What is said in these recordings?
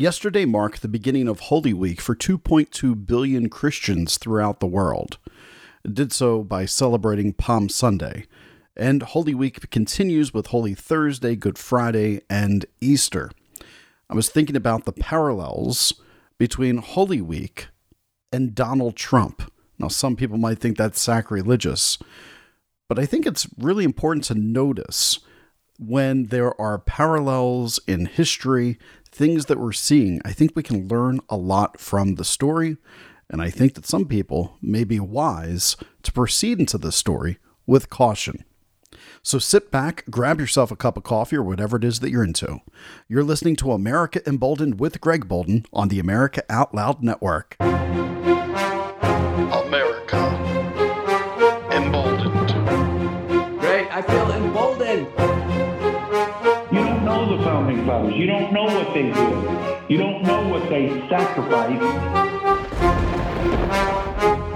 Yesterday marked the beginning of Holy Week for 2.2 billion Christians throughout the world. It did so by celebrating Palm Sunday, and Holy Week continues with Holy Thursday, Good Friday, and Easter. I was thinking about the parallels between Holy Week and Donald Trump. Now, some people might think that's sacrilegious, but I think it's really important to notice when there are parallels in history, things that we're seeing. I think we can learn a lot from the story, and I think that some people may be wise to proceed into this story with caution. So sit back, grab yourself a cup of coffee or whatever it is that you're into. You're listening to America Emboldened with Greg Boulden on the America Out Loud Network. You don't know what they did. You don't know what they sacrificed.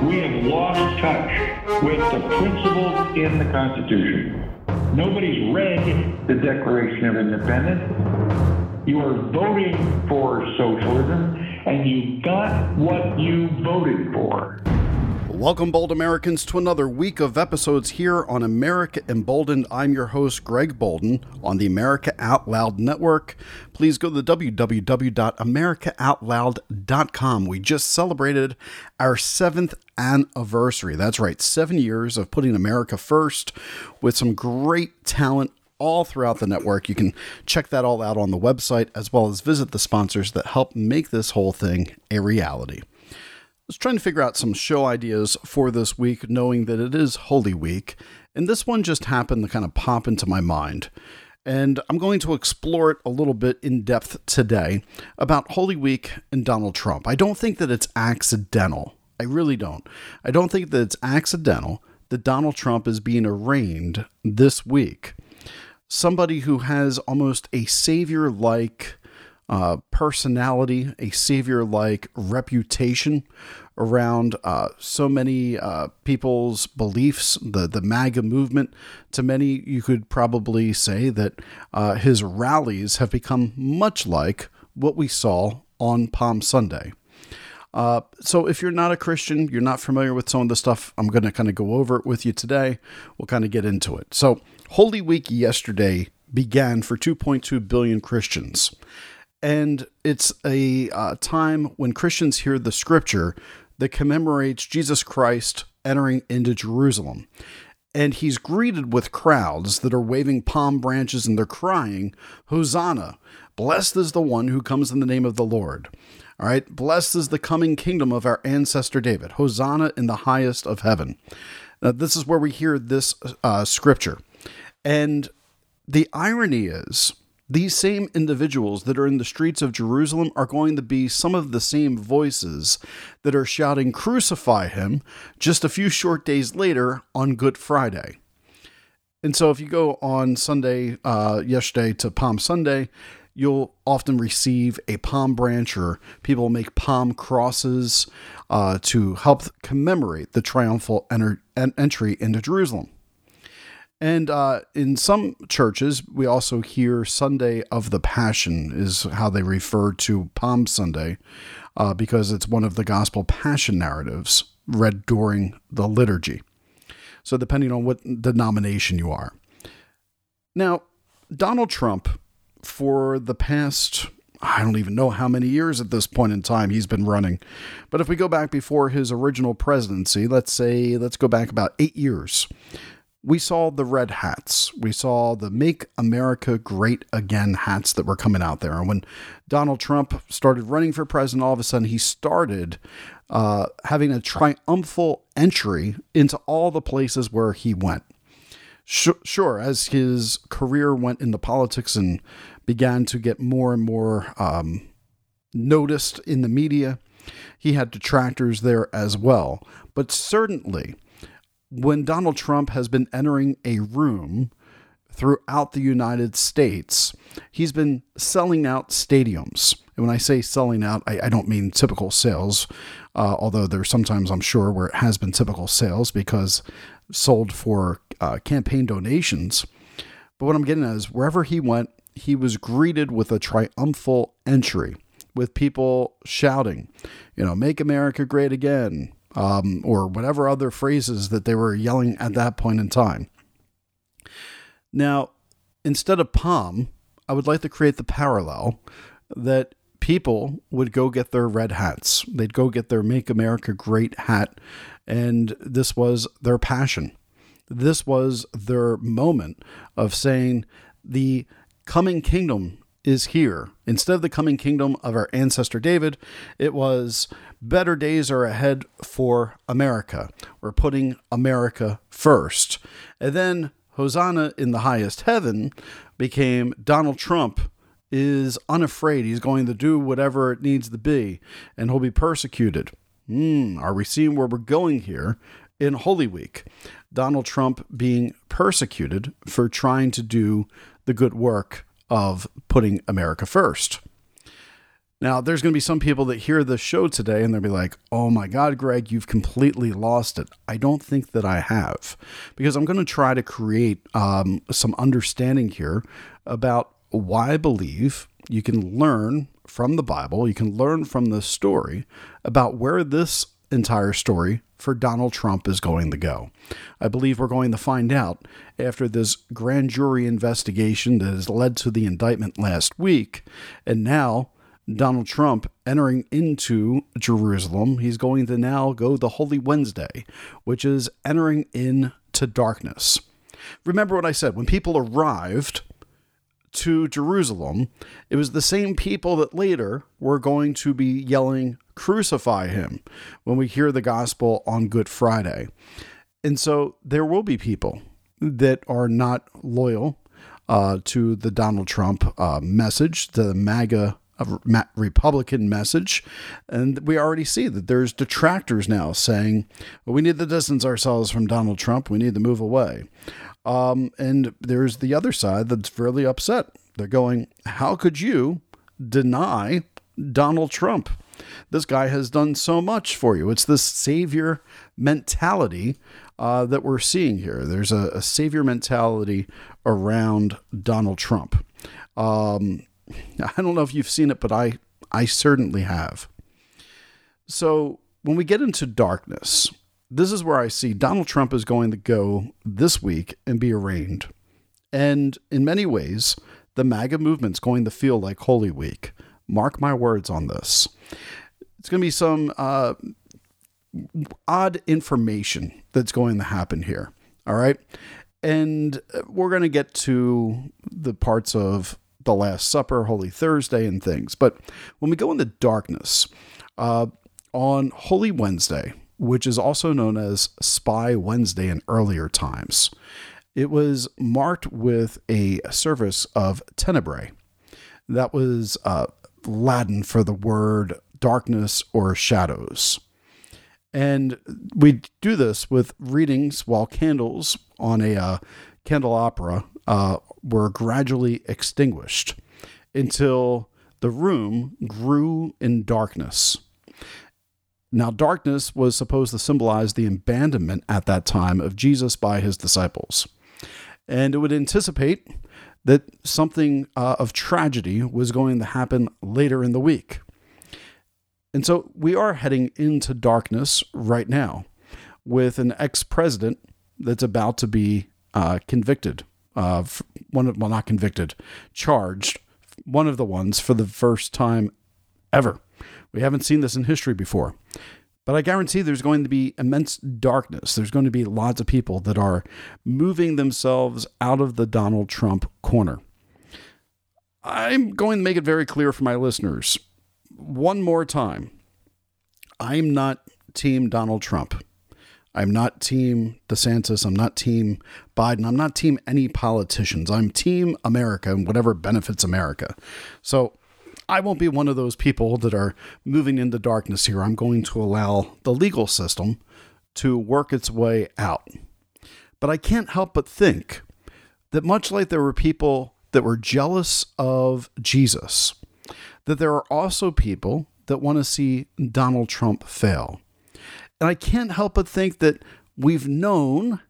We have lost touch with the principles in the Constitution. Nobody's read the Declaration of Independence. You are voting for socialism, and you got what you voted for. Welcome, bold Americans, to another week of episodes here on America Emboldened. I'm your host, Greg Boulden, on the America Out Loud Network. Please go to the www.americaoutloud.com. We just celebrated our seventh anniversary. That's right, seven years of putting America first with some great talent all throughout the network. You can check that all out on the website as well as visit the sponsors that help make this whole thing a reality. I was trying to figure out some show ideas for this week, knowing that it is Holy Week, and this one just happened to kind of pop into my mind. And I'm going to explore it a little bit in depth today about Holy Week and Donald Trump. I don't think that it's accidental. I really don't. I don't think that it's accidental that Donald Trump is being arraigned this week. Somebody who has almost a savior like uh, personality, a savior like reputation around uh, so many uh, people's beliefs, the, the MAGA movement. To many, you could probably say that uh, his rallies have become much like what we saw on Palm Sunday. Uh, so, if you're not a Christian, you're not familiar with some of the stuff I'm going to kind of go over it with you today, we'll kind of get into it. So, Holy Week yesterday began for 2.2 billion Christians and it's a uh, time when Christians hear the scripture that commemorates Jesus Christ entering into Jerusalem. And he's greeted with crowds that are waving palm branches and they're crying, Hosanna! Blessed is the one who comes in the name of the Lord. All right, blessed is the coming kingdom of our ancestor David. Hosanna in the highest of heaven. Now, this is where we hear this uh, scripture. And the irony is, these same individuals that are in the streets of Jerusalem are going to be some of the same voices that are shouting, Crucify him, just a few short days later on Good Friday. And so, if you go on Sunday, uh, yesterday to Palm Sunday, you'll often receive a palm branch or people make palm crosses uh, to help commemorate the triumphal enter- entry into Jerusalem. And uh, in some churches, we also hear Sunday of the Passion, is how they refer to Palm Sunday, uh, because it's one of the gospel passion narratives read during the liturgy. So, depending on what denomination you are. Now, Donald Trump, for the past, I don't even know how many years at this point in time he's been running, but if we go back before his original presidency, let's say, let's go back about eight years we saw the red hats. We saw the Make America Great Again hats that were coming out there. And when Donald Trump started running for president, all of a sudden he started uh, having a triumphal entry into all the places where he went. Sure, as his career went into politics and began to get more and more um, noticed in the media, he had detractors there as well. But certainly, when Donald Trump has been entering a room throughout the United States, he's been selling out stadiums. And when I say selling out, I, I don't mean typical sales, uh, although there's sometimes I'm sure where it has been typical sales because sold for uh, campaign donations. But what I'm getting at is wherever he went, he was greeted with a triumphal entry with people shouting, you know, make America great again, um, or whatever other phrases that they were yelling at that point in time. Now, instead of palm, I would like to create the parallel that people would go get their red hats. They'd go get their Make America Great hat, and this was their passion. This was their moment of saying, The coming kingdom is here. Instead of the coming kingdom of our ancestor David, it was better days are ahead for America. We're putting America first. And then Hosanna in the highest heaven became Donald Trump is unafraid. He's going to do whatever it needs to be, and he'll be persecuted. Hmm, are we seeing where we're going here in Holy Week? Donald Trump being persecuted for trying to do the good work of putting America first. Now, there's going to be some people that hear the show today and they'll be like, oh my God, Greg, you've completely lost it. I don't think that I have, because I'm going to try to create um, some understanding here about why I believe you can learn from the Bible, you can learn from the story about where this entire story for Donald Trump is going to go. I believe we're going to find out after this grand jury investigation that has led to the indictment last week, and now Donald Trump entering into Jerusalem. He's going to now go the Holy Wednesday, which is entering into darkness. Remember what I said when people arrived to Jerusalem, it was the same people that later were going to be yelling, Crucify him, when we hear the gospel on Good Friday. And so there will be people that are not loyal uh, to the Donald Trump uh, message, the MAGA a Republican message. And we already see that there's detractors now saying, well, we need to distance ourselves from Donald Trump. We need to move away. Um, and there's the other side that's really upset. They're going, how could you deny Donald Trump? This guy has done so much for you. It's this savior mentality uh, that we're seeing here. There's a, a savior mentality around Donald Trump. Um, I don't know if you've seen it, but I, I certainly have. So when we get into darkness, this is where I see Donald Trump is going to go this week and be arraigned. And in many ways, the MAGA movement's going to feel like Holy Week. Mark my words on this. It's going to be some uh, odd information that's going to happen here. All right. And we're going to get to the parts of the Last Supper, Holy Thursday, and things. But when we go into darkness, uh, on Holy Wednesday, which is also known as Spy Wednesday in earlier times, it was marked with a service of tenebrae. That was uh, Latin for the word darkness or shadows. And we do this with readings while candles on a uh, candelabra uh, were gradually extinguished until the room grew in darkness. Now, darkness was supposed to symbolize the abandonment at that time of Jesus by his disciples. And it would anticipate that something uh, of tragedy was going to happen later in the week. And so we are heading into darkness right now with an ex president that's about to be uh, convicted uh, one of, well, not convicted, charged, one of the ones for the first time ever. We haven't seen this in history before. But I guarantee there's going to be immense darkness. There's going to be lots of people that are moving themselves out of the Donald Trump corner. I'm going to make it very clear for my listeners one more time. I'm not Team Donald Trump. I'm not team DeSantis. I'm not team Biden. I'm not team any politicians. I'm team America and whatever benefits America. So I won't be one of those people that are moving into darkness here. I'm going to allow the legal system to work its way out. But I can't help but think that much like there were people that were jealous of Jesus, that there are also people that want to see Donald Trump fail. And I can't help but think that we've known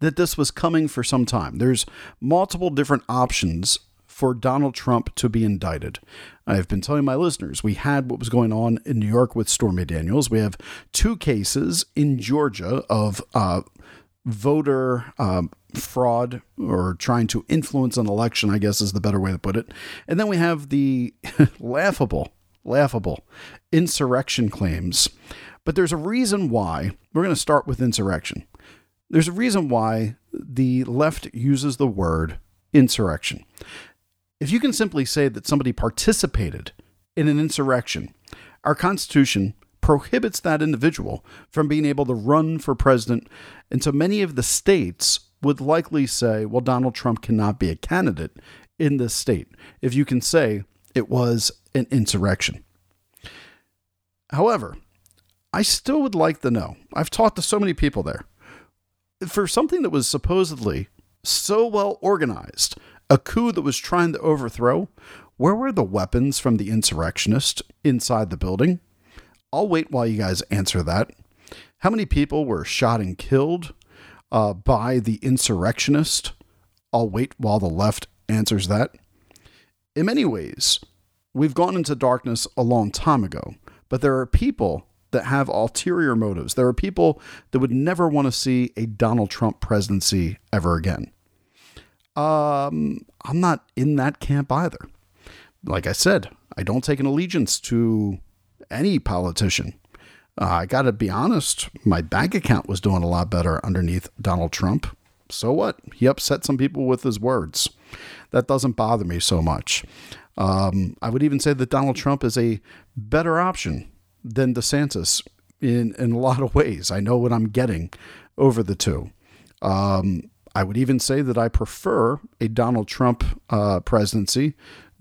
that this was coming for some time. There's multiple different options for Donald Trump to be indicted. I've been telling my listeners we had what was going on in New York with Stormy Daniels. We have two cases in Georgia of uh, voter um, fraud or trying to influence an election, I guess is the better way to put it. And then we have the laughable, laughable insurrection claims. But there's a reason why we're going to start with insurrection. There's a reason why the left uses the word insurrection. If you can simply say that somebody participated in an insurrection, our Constitution prohibits that individual from being able to run for president. And so many of the states would likely say, well, Donald Trump cannot be a candidate in this state if you can say it was an insurrection. However, I still would like to know. I've talked to so many people there. For something that was supposedly so well organized, a coup that was trying to overthrow, where were the weapons from the insurrectionist inside the building? I'll wait while you guys answer that. How many people were shot and killed uh, by the insurrectionist? I'll wait while the left answers that. In many ways, we've gone into darkness a long time ago, but there are people that have ulterior motives. There are people that would never want to see a Donald Trump presidency ever again. Um, I'm not in that camp either. Like I said, I don't take an allegiance to any politician. Uh, I got to be honest, my bank account was doing a lot better underneath Donald Trump. So what? He upset some people with his words. That doesn't bother me so much. Um, I would even say that Donald Trump is a better option than DeSantis in, in a lot of ways. I know what I'm getting over the two. Um, I would even say that I prefer a Donald Trump uh, presidency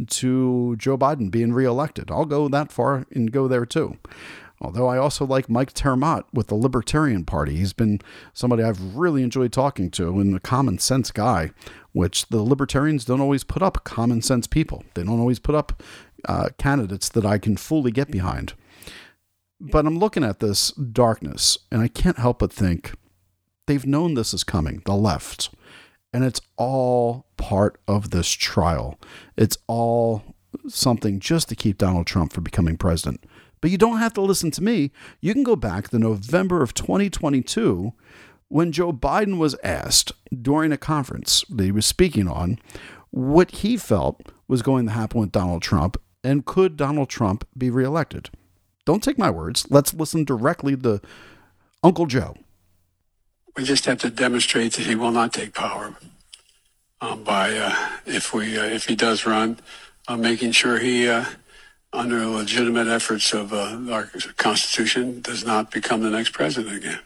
to Joe Biden being reelected. I'll go that far and go there too. Although I also like Mike ter Maat with the Libertarian Party. He's been somebody I've really enjoyed talking to and a common sense guy, which the Libertarians don't always put up common sense people. They don't always put up uh, candidates that I can fully get behind. But I'm looking at this darkness and I can't help but think they've known this is coming, the left. And it's all part of this trial. It's all something just to keep Donald Trump from becoming president. But you don't have to listen to me. You can go back to November of 2022 when Joe Biden was asked during a conference that he was speaking on what he felt was going to happen with Donald Trump and could Donald Trump be reelected. Don't take my words. Let's listen directly to Uncle Joe. We just have to demonstrate that he will not take power um, by uh, if we uh, if he does run, uh, making sure he, uh, under legitimate efforts of uh, our Constitution, does not become the next president again.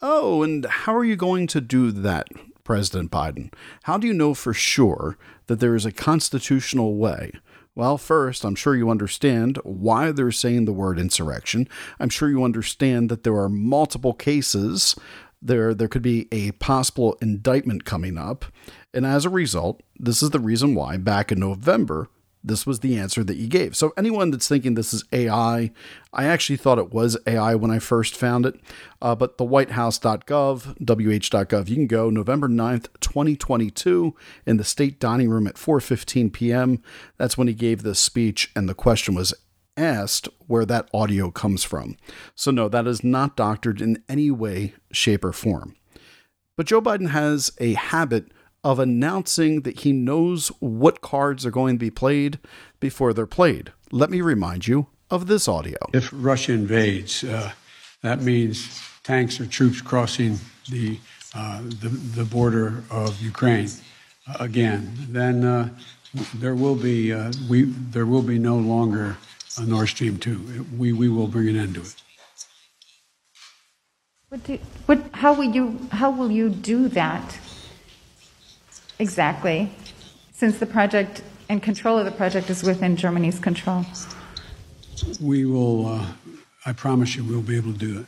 Oh, and how are you going to do that, President Biden? How do you know for sure that there is a constitutional way? Well, first, I'm sure you understand why they're saying the word insurrection. I'm sure you understand that there are multiple cases there there could be a possible indictment coming up. And as a result, this is the reason why back in November, this was the answer that you gave. So anyone that's thinking this is AI, I actually thought it was AI when I first found it. Uh, but the whitehouse.gov, wh.gov, you can go November 9th, 2022 in the state dining room at 4:15 p.m. That's when he gave this speech and the question was asked where that audio comes from. So, no, that is not doctored in any way, shape, or form. But Joe Biden has a habit of announcing that he knows what cards are going to be played before they're played. Let me remind you of this audio. If Russia invades, uh, that means tanks or troops crossing the, uh, the, the, border of Ukraine uh, again. Then uh, there will be uh, we there will be no longer a Nord Stream 2. We, we will bring an end to it. What do, what, how, will you, how will you do that exactly, since the project and control of the project is within Germany's control? We will, uh, I promise you, we'll be able to do it.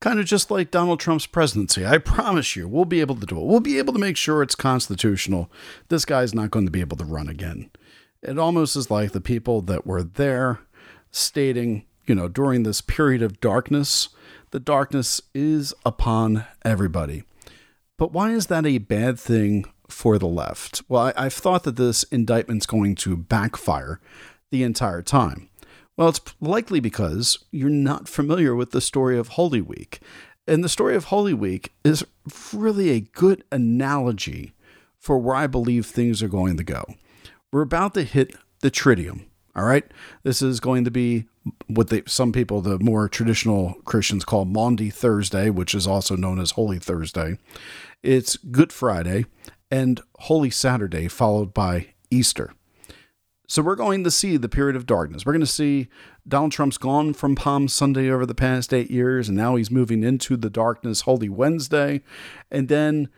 Kind of just like Donald Trump's presidency. I promise you, we'll be able to do it. We'll be able to make sure it's constitutional. This guy's not going to be able to run again. It almost is like the people that were there stating, you know, during this period of darkness, the darkness is upon everybody. But why is that a bad thing for the left? Well, I, I've thought that this indictment's going to backfire the entire time. Well, it's likely because you're not familiar with the story of Holy Week. And the story of Holy Week is really a good analogy for where I believe things are going to go. We're about to hit the Triduum. All right. This is going to be what they, some people, the more traditional Christians, call Maundy Thursday, which is also known as Holy Thursday. It's Good Friday and Holy Saturday, followed by Easter. So we're going to see the period of darkness. We're going to see Donald Trump's gone from Palm Sunday over the past eight years, and now he's moving into the darkness Holy Wednesday. And then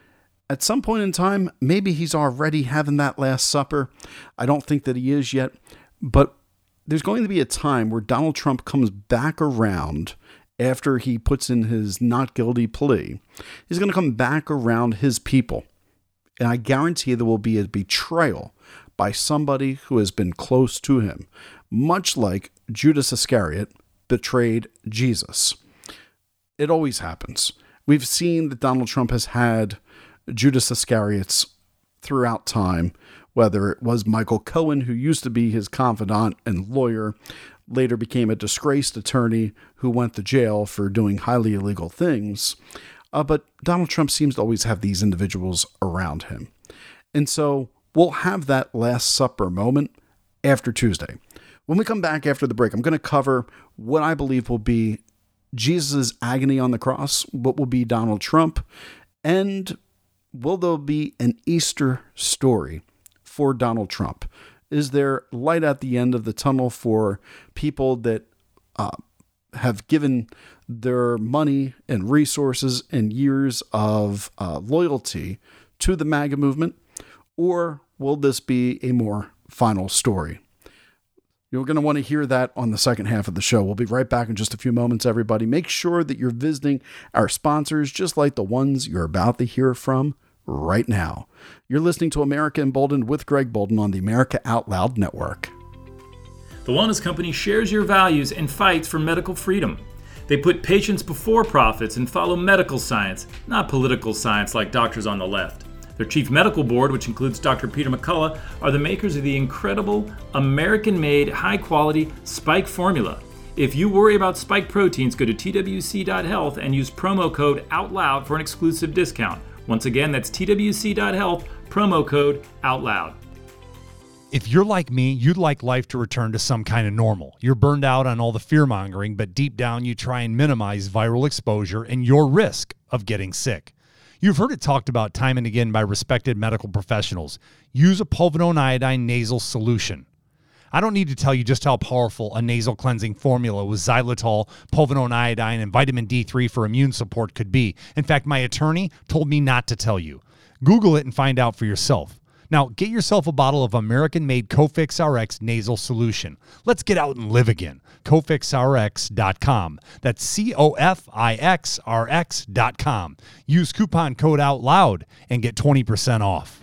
at some point in time, maybe he's already having that Last Supper. I don't think that he is yet, but there's going to be a time where Donald Trump comes back around after he puts in his not guilty plea. He's going to come back around his people. And I guarantee there will be a betrayal by somebody who has been close to him, much like Judas Iscariot betrayed Jesus. It always happens. We've seen that Donald Trump has had Judas Iscariots throughout time, whether it was Michael Cohen, who used to be his confidant and lawyer, later became a disgraced attorney who went to jail for doing highly illegal things. Uh, but Donald Trump seems to always have these individuals around him. And so we'll have that Last Supper moment after Tuesday. When we come back after the break, I'm going to cover what I believe will be Jesus' agony on the cross, what will be Donald Trump, and will there be an Easter story for Donald Trump? Is there light at the end of the tunnel for people that uh, have given their money and resources and years of uh, loyalty to the MAGA movement? Or will this be a more final story? You're going to want to hear that on the second half of the show. We'll be right back in just a few moments, everybody. Make sure that you're visiting our sponsors, just like the ones you're about to hear from right now. You're listening to America Emboldened with Greg Boulden on the America Out Loud Network. The Wellness Company shares your values and fights for medical freedom. They put patients before profits and follow medical science, not political science like doctors on the left. Their chief medical board, which includes Dr. Peter McCullough, are the makers of the incredible American made, high quality Spike formula. If you worry about spike proteins, go to twc.health and use promo code OUTLOUD for an exclusive discount. Once again, that's twc.health, promo code OUTLOUD. If you're like me, you'd like life to return to some kind of normal. You're burned out on all the fear mongering, but deep down you try and minimize viral exposure and your risk of getting sick. You've heard it talked about time and again by respected medical professionals. Use a povidone iodine nasal solution. I don't need to tell you just how powerful a nasal cleansing formula with xylitol, povidone iodine, and vitamin D3 for immune support could be. In fact, my attorney told me not to tell you. Google it and find out for yourself. Now, get yourself a bottle of American made Cofix RX nasal solution. Let's get out and live again. CofixRx.com. That's C O F I X R X.com. Use coupon code OUT LOUD and get 20% off.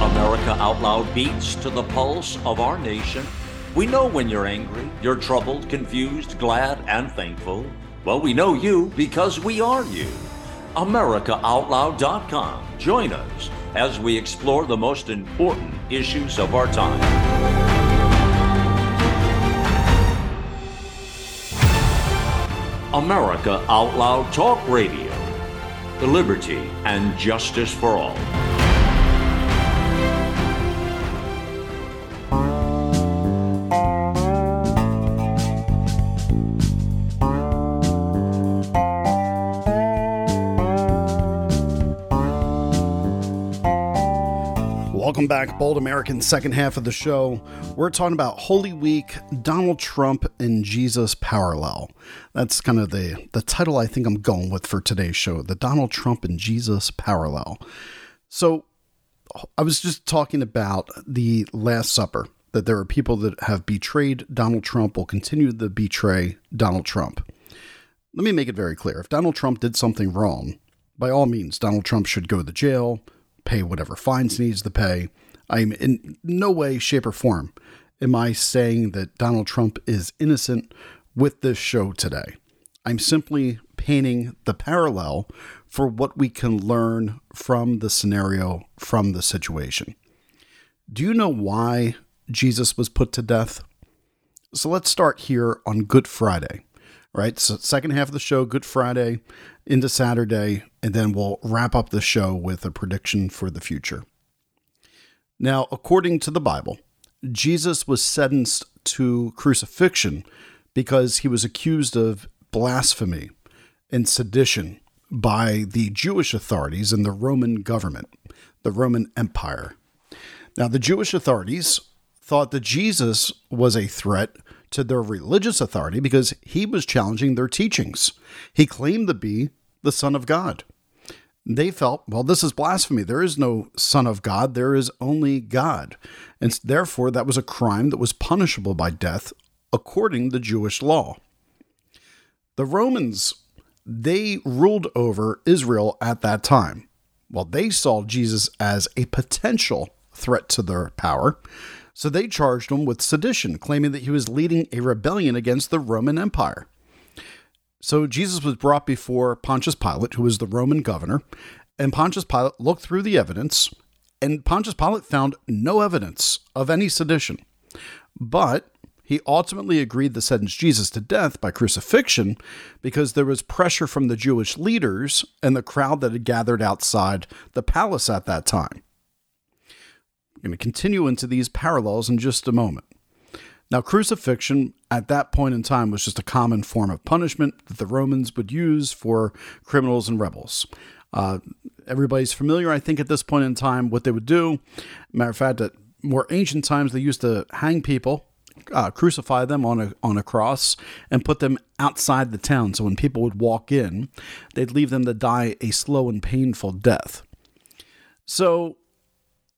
America Out Loud beats to the pulse of our nation. We know when you're angry, you're troubled, confused, glad, and thankful. Well, we know you because we are you. AmericaOutloud.com. Join us as we explore the most important issues of our time. America Out Loud Talk Radio. The liberty and justice for all. Back, Bold American, second half of the show. We're talking about Holy Week, Donald Trump and Jesus parallel. That's kind of the, the title I think I'm going with for today's show the Donald Trump and Jesus parallel. So I was just talking about the Last Supper, that there are people that have betrayed Donald Trump, will continue to betray Donald Trump. Let me make it very clear if Donald Trump did something wrong, by all means, Donald Trump should go to jail pay whatever fines he needs to pay. I'm in no way, shape, or form am I saying that Donald Trump is innocent with this show today. I'm simply painting the parallel for what we can learn from the scenario, from the situation. Do you know why Jesus was put to death? So let's start here on Good Friday, right? So, second half of the show, Good Friday into Saturday, and then we'll wrap up the show with a prediction for the future. Now, according to the Bible, Jesus was sentenced to crucifixion because he was accused of blasphemy and sedition by the Jewish authorities and the Roman government, the Roman Empire. Now, the Jewish authorities thought that Jesus was a threat to their religious authority because he was challenging their teachings. He claimed to be the Son of God. They felt, well, this is blasphemy. There is no Son of God, there is only God. And therefore, that was a crime that was punishable by death according to Jewish law. The Romans, they ruled over Israel at that time. Well, they saw Jesus as a potential threat to their power, so they charged him with sedition, claiming that he was leading a rebellion against the Roman Empire. So Jesus was brought before Pontius Pilate, who was the Roman governor, and Pontius Pilate looked through the evidence, and Pontius Pilate found no evidence of any sedition. But he ultimately agreed to sentence Jesus to death by crucifixion because there was pressure from the Jewish leaders and the crowd that had gathered outside the palace at that time. We're going to continue into these parallels in just a moment. Now, crucifixion at that point in time was just a common form of punishment that the Romans would use for criminals and rebels. Uh, everybody's familiar, I think, at this point in time, what they would do. Matter of fact, at more ancient times, they used to hang people uh, crucify them on a on a cross and put them outside the town. So when people would walk in, they'd leave them to die a slow and painful death. So,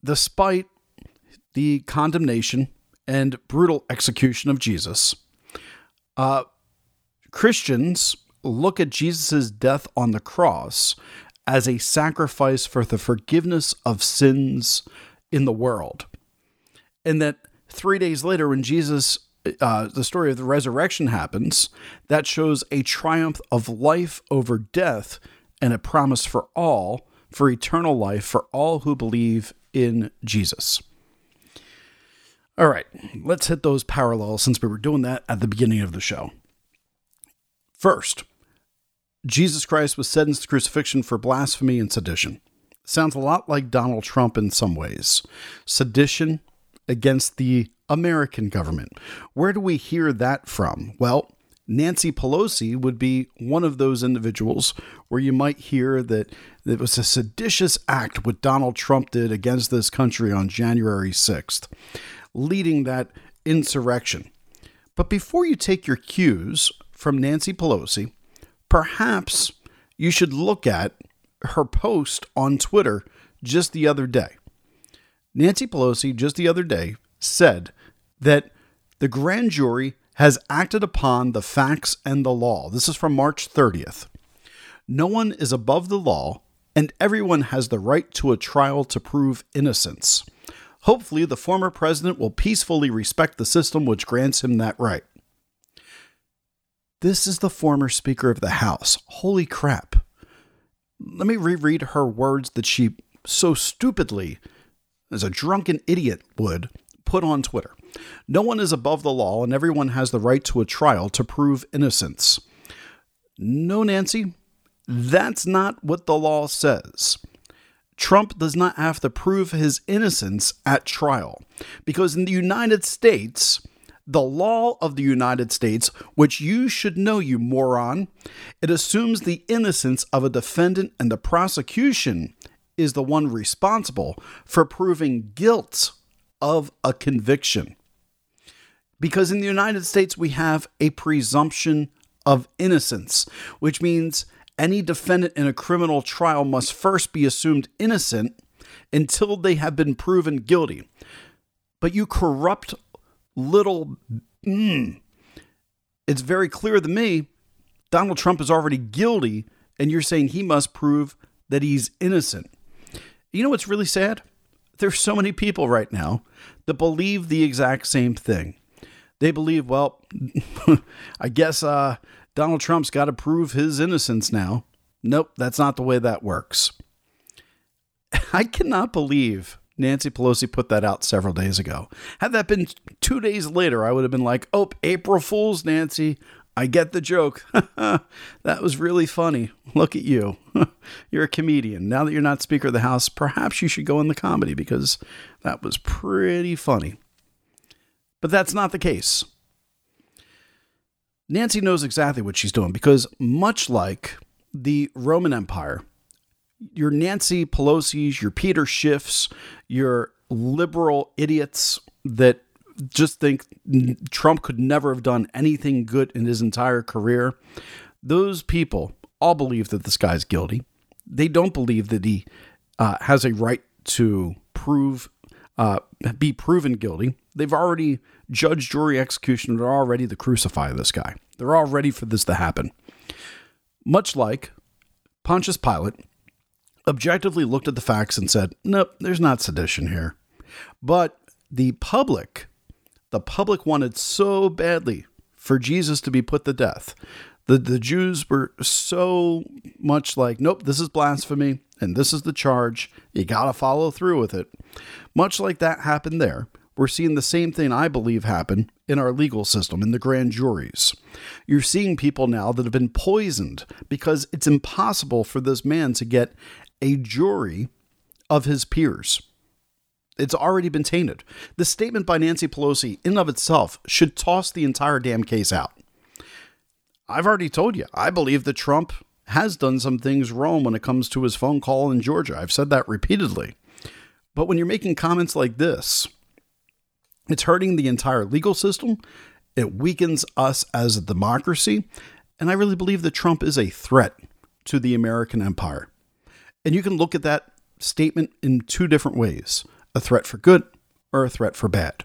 despite the condemnation and brutal execution of Jesus, uh, Christians look at Jesus' death on the cross as a sacrifice for the forgiveness of sins in the world. And that three days later, when Jesus, uh, the story of the resurrection happens, that shows a triumph of life over death and a promise for all, for eternal life for all who believe in Jesus. All right, let's hit those parallels since we were doing that at the beginning of the show. First, Jesus Christ was sentenced to crucifixion for blasphemy and sedition. Sounds a lot like Donald Trump in some ways. Sedition against the American government. Where do we hear that from? Well, Nancy Pelosi would be one of those individuals where you might hear that it was a seditious act what Donald Trump did against this country on January 6th, leading that insurrection. But before you take your cues from Nancy Pelosi, perhaps you should look at her post on Twitter just the other day. Nancy Pelosi, just the other day, said that the grand jury has acted upon the facts and the law. This is from March 30th. No one is above the law, and everyone has the right to a trial to prove innocence. Hopefully, the former president will peacefully respect the system which grants him that right. This is the former Speaker of the House. Holy crap. Let me reread her words that she so stupidly, as a drunken idiot would, put on Twitter. No one is above the law, and everyone has the right to a trial to prove innocence. No, Nancy, that's not what the law says. Trump does not have to prove his innocence at trial because in the United States, the law of the United States, which you should know, you moron, it assumes the innocence of a defendant and the prosecution is the one responsible for proving guilt of a conviction. Because in the United States, we have a presumption of innocence, which means any defendant in a criminal trial must first be assumed innocent until they have been proven guilty. But you corrupt little. Mm, it's very clear to me Donald Trump is already guilty, and you're saying he must prove that he's innocent. You know what's really sad? There's so many people right now that believe the exact same thing. They believe, well, I guess uh, Donald Trump's got to prove his innocence now. Nope, that's not the way that works. I cannot believe Nancy Pelosi put that out several days ago. Had that been two days later, I would have been like, oh, April Fool's, Nancy. I get the joke. that was really funny. Look at you. you're a comedian. Now that you're not Speaker of the House, perhaps you should go in the comedy because that was pretty funny. But that's not the case. Nancy knows exactly what she's doing because, much like the Roman Empire, your Nancy Pelosi's, your Peter Schiff's, your liberal idiots that just think Trump could never have done anything good in his entire career. Those people all believe that this guy's guilty. They don't believe that he uh, has a right to prove, uh, be proven guilty. They've already judge, jury, execution. They're all ready to crucify this guy. They're all ready for this to happen. Much like Pontius Pilate objectively looked at the facts and said, nope, there's not sedition here. But the public the public wanted so badly for Jesus to be put to death. The, the Jews were so much like, nope, this is blasphemy and this is the charge. You got to follow through with it. Much like that happened there, we're seeing the same thing I believe happen in our legal system, in the grand juries. You're seeing people now that have been poisoned because it's impossible for this man to get a jury of his peers. It's already been tainted. The statement by Nancy Pelosi, in of itself, should toss the entire damn case out. I've already told you, I believe that Trump has done some things wrong when it comes to his phone call in Georgia. I've said that repeatedly. But when you're making comments like this, it's hurting the entire legal system. It weakens us as a democracy. And I really believe that Trump is a threat to the American empire. And you can look at that statement in two different ways a threat for good or a threat for bad.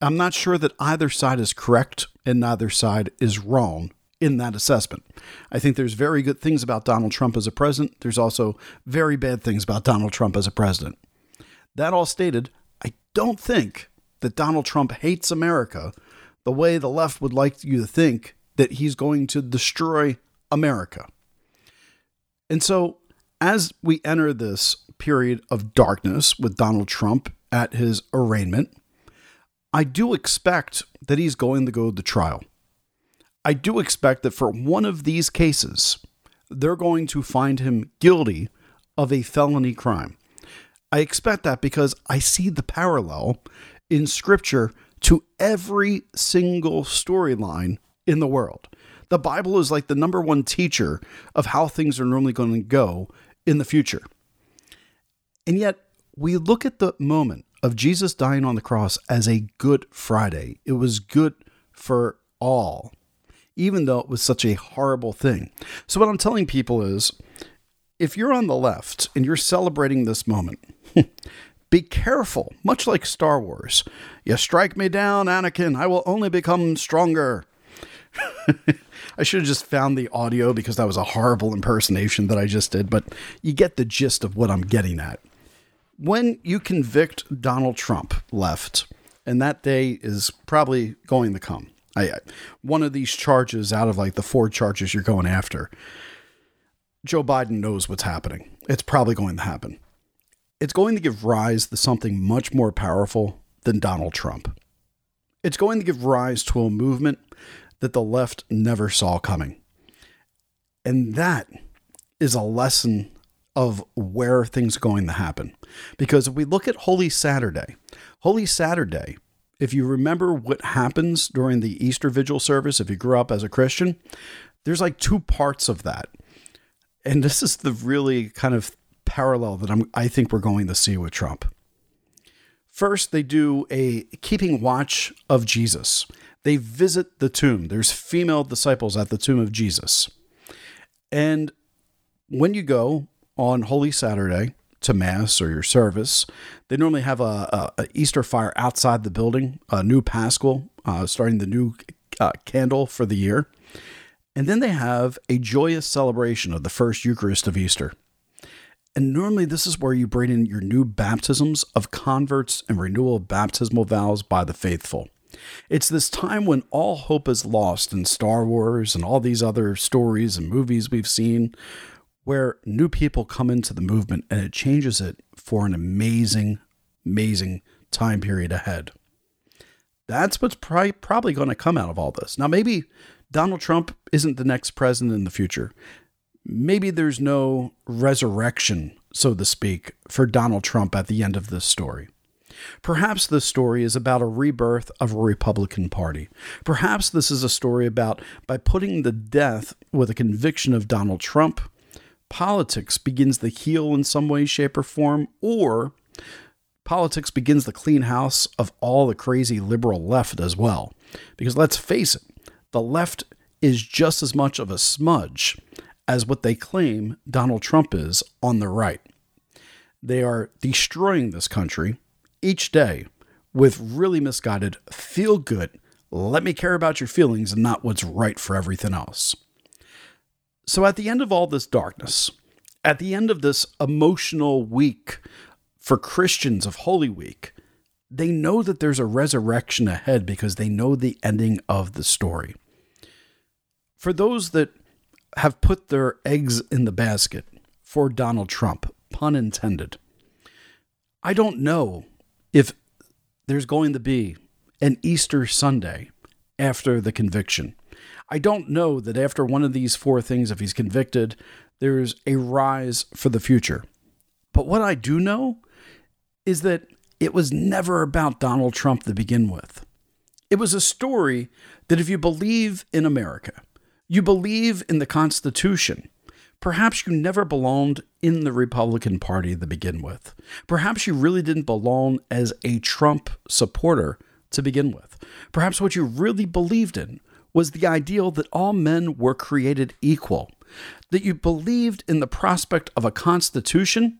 I'm not sure that either side is correct and neither side is wrong in that assessment. I think there's very good things about Donald Trump as a president. There's also very bad things about Donald Trump as a president. That all stated, I don't think that Donald Trump hates America the way the left would like you to think that he's going to destroy America. And so, as we enter this period of darkness with Donald Trump at his arraignment, I do expect that he's going to go to trial. I do expect that for one of these cases, they're going to find him guilty of a felony crime. I expect that because I see the parallel in scripture to every single storyline in the world. The Bible is like the number one teacher of how things are normally going to go in the future. And yet, we look at the moment of Jesus dying on the cross as a good Friday. It was good for all, even though it was such a horrible thing. So, what I'm telling people is if you're on the left and you're celebrating this moment, be careful, much like Star Wars. You strike me down, Anakin, I will only become stronger. I should have just found the audio because that was a horrible impersonation that I just did, but you get the gist of what I'm getting at when you convict Donald Trump left, and that day is probably going to come. I, one of these charges out of like the four charges you're going after, Joe Biden knows what's happening. It's probably going to happen. It's going to give rise to something much more powerful than Donald Trump. It's going to give rise to a movement that the left never saw coming. And that is a lesson of where things are going to happen. Because if we look at Holy Saturday, Holy Saturday, if you remember what happens during the Easter Vigil service, if you grew up as a Christian, there's like two parts of that. And this is the really kind of parallel that I'm, I think we're going to see with Trump. First, they do a keeping watch of Jesus. They visit the tomb. There's female disciples at the tomb of Jesus. And when you go, on Holy Saturday to Mass or your service. They normally have a, a, a Easter fire outside the building, a new Paschal, uh, starting the new uh, candle for the year. And then they have a joyous celebration of the first Eucharist of Easter. And normally, this is where you bring in your new baptisms of converts and renewal of baptismal vows by the faithful. It's this time when all hope is lost in Star Wars and all these other stories and movies we've seen, where new people come into the movement and it changes it for an amazing, amazing time period ahead. That's what's pri- probably going to come out of all this. Now, maybe Donald Trump isn't the next president in the future. Maybe there's no resurrection, so to speak, for Donald Trump at the end of this story. Perhaps this story is about a rebirth of a Republican Party. Perhaps this is a story about by putting the death with a conviction of Donald Trump, politics begins to heal in some way, shape, or form, or politics begins the clean house of all the crazy liberal left as well. Because let's face it, the left is just as much of a smudge as what they claim Donald Trump is on the right. They are destroying this country each day with really misguided, feel good, let me care about your feelings and not what's right for everything else. So, at the end of all this darkness, at the end of this emotional week for Christians of Holy Week, they know that there's a resurrection ahead because they know the ending of the story. For those that have put their eggs in the basket for Donald Trump, pun intended, I don't know if there's going to be an Easter Sunday after the conviction. I don't know that after one of these four things, if he's convicted, there's a rise for the future. But what I do know is that it was never about Donald Trump to begin with. It was a story that if you believe in America, you believe in the Constitution, perhaps you never belonged in the Republican Party to begin with. Perhaps you really didn't belong as a Trump supporter to begin with. Perhaps what you really believed in was the ideal that all men were created equal, that you believed in the prospect of a Constitution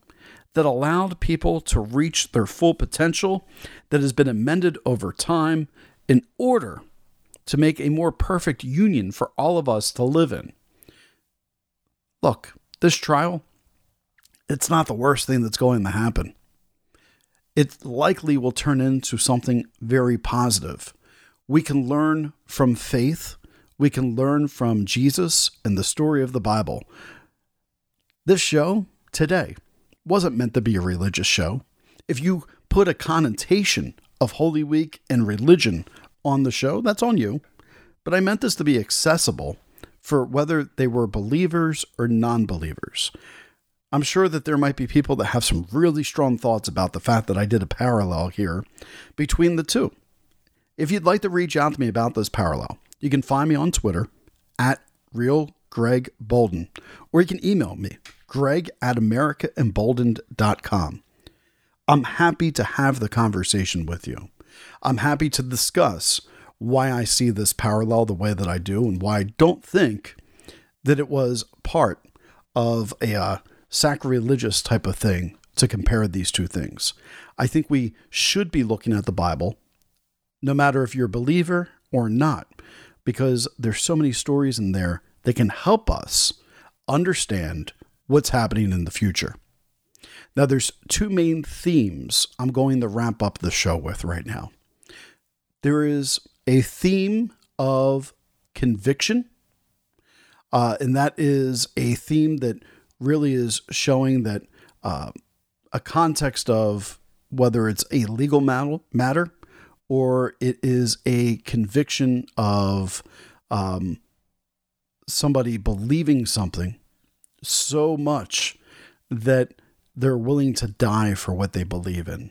that allowed people to reach their full potential that has been amended over time in order to make a more perfect union for all of us to live in. Look, this trial, it's not the worst thing that's going to happen. It likely will turn into something very positive. We can learn from faith, we can learn from Jesus and the story of the Bible. This show today wasn't meant to be a religious show. If you put a connotation of Holy Week and religion on the show, that's on you. But I meant this to be accessible for whether they were believers or non believers. I'm sure that there might be people that have some really strong thoughts about the fact that I did a parallel here between the two. If you'd like to reach out to me about this parallel, you can find me on Twitter at real Greg Boulden, or you can email me, greg at americaemboldened.com. I'm happy to have the conversation with you. I'm happy to discuss why I see this parallel the way that I do and why I don't think that it was part of a uh, sacrilegious type of thing to compare these two things. I think we should be looking at the Bible, no matter if you're a believer or not, because there's so many stories in there that can help us understand what's happening in the future. Now, there's two main themes I'm going to wrap up the show with right now. There is a theme of conviction, uh, and that is a theme that really is showing that uh, a context of whether it's a legal matter or it is a conviction of um, somebody believing something so much that they're willing to die for what they believe in.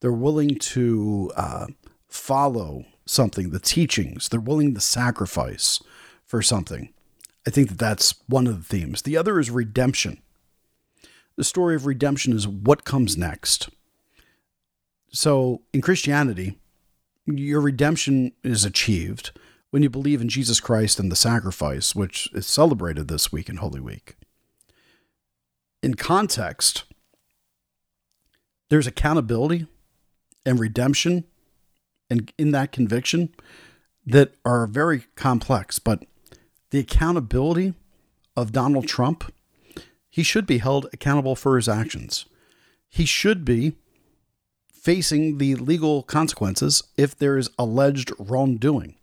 They're willing to uh, follow something, the teachings. They're willing to sacrifice for something. I think that that's one of the themes. The other is redemption. The story of redemption is what comes next. So in Christianity, your redemption is achieved when you believe in Jesus Christ and the sacrifice, which is celebrated this week in Holy Week. In context, there's accountability and redemption and in that conviction that are very complex, but the accountability of Donald Trump, he should be held accountable for his actions. He should be facing the legal consequences if there is alleged wrongdoing.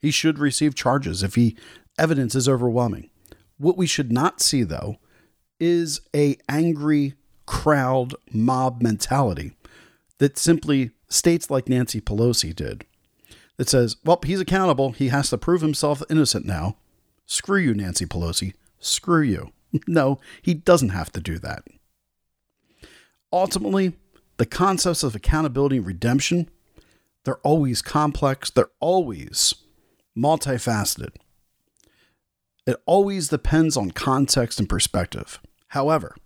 He should receive charges if he evidence is overwhelming. What we should not see though is a angry crowd mob mentality that simply states like Nancy Pelosi did. That says, well, he's accountable. He has to prove himself innocent now. Screw you, Nancy Pelosi. Screw you. No, he doesn't have to do that. Ultimately, the concepts of accountability and redemption, they're always complex, they're always multifaceted. It always depends on context and perspective. However,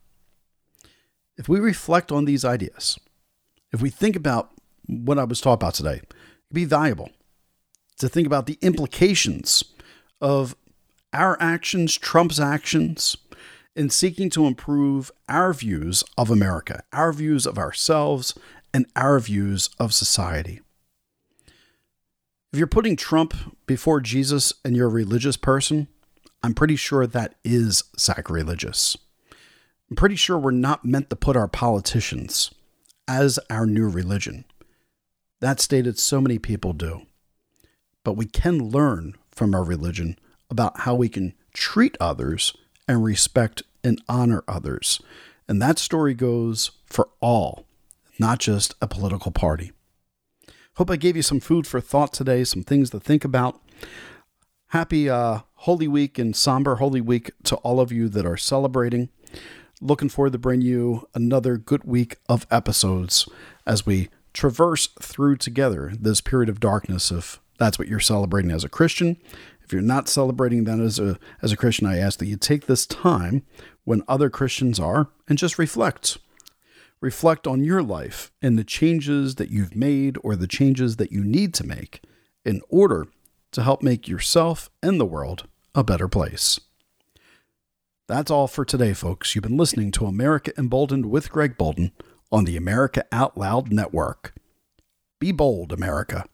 if we reflect on these ideas, if we think about what I was taught about today, it'd be valuable to think about the implications of our actions, Trump's actions, in seeking to improve our views of America, our views of ourselves, and our views of society. If you're putting Trump before Jesus and you're a religious person, I'm pretty sure that is sacrilegious. I'm pretty sure we're not meant to put our politicians as our new religion. That stated so many people do. But we can learn from our religion about how we can treat others and respect and honor others. And that story goes for all, not just a political party. Hope I gave you some food for thought today, some things to think about. Happy uh, Holy Week and somber Holy Week to all of you that are celebrating. Looking forward to bring you another good week of episodes as we traverse through together this period of darkness if that's what you're celebrating as a Christian. If you're not celebrating that as a as a Christian, I ask that you take this time when other Christians are and just reflect. Reflect on your life and the changes that you've made or the changes that you need to make in order to help make yourself and the world a better place. That's all for today, folks. You've been listening to America Emboldened with Greg Boulden on the America Out Loud Network. Be bold, America.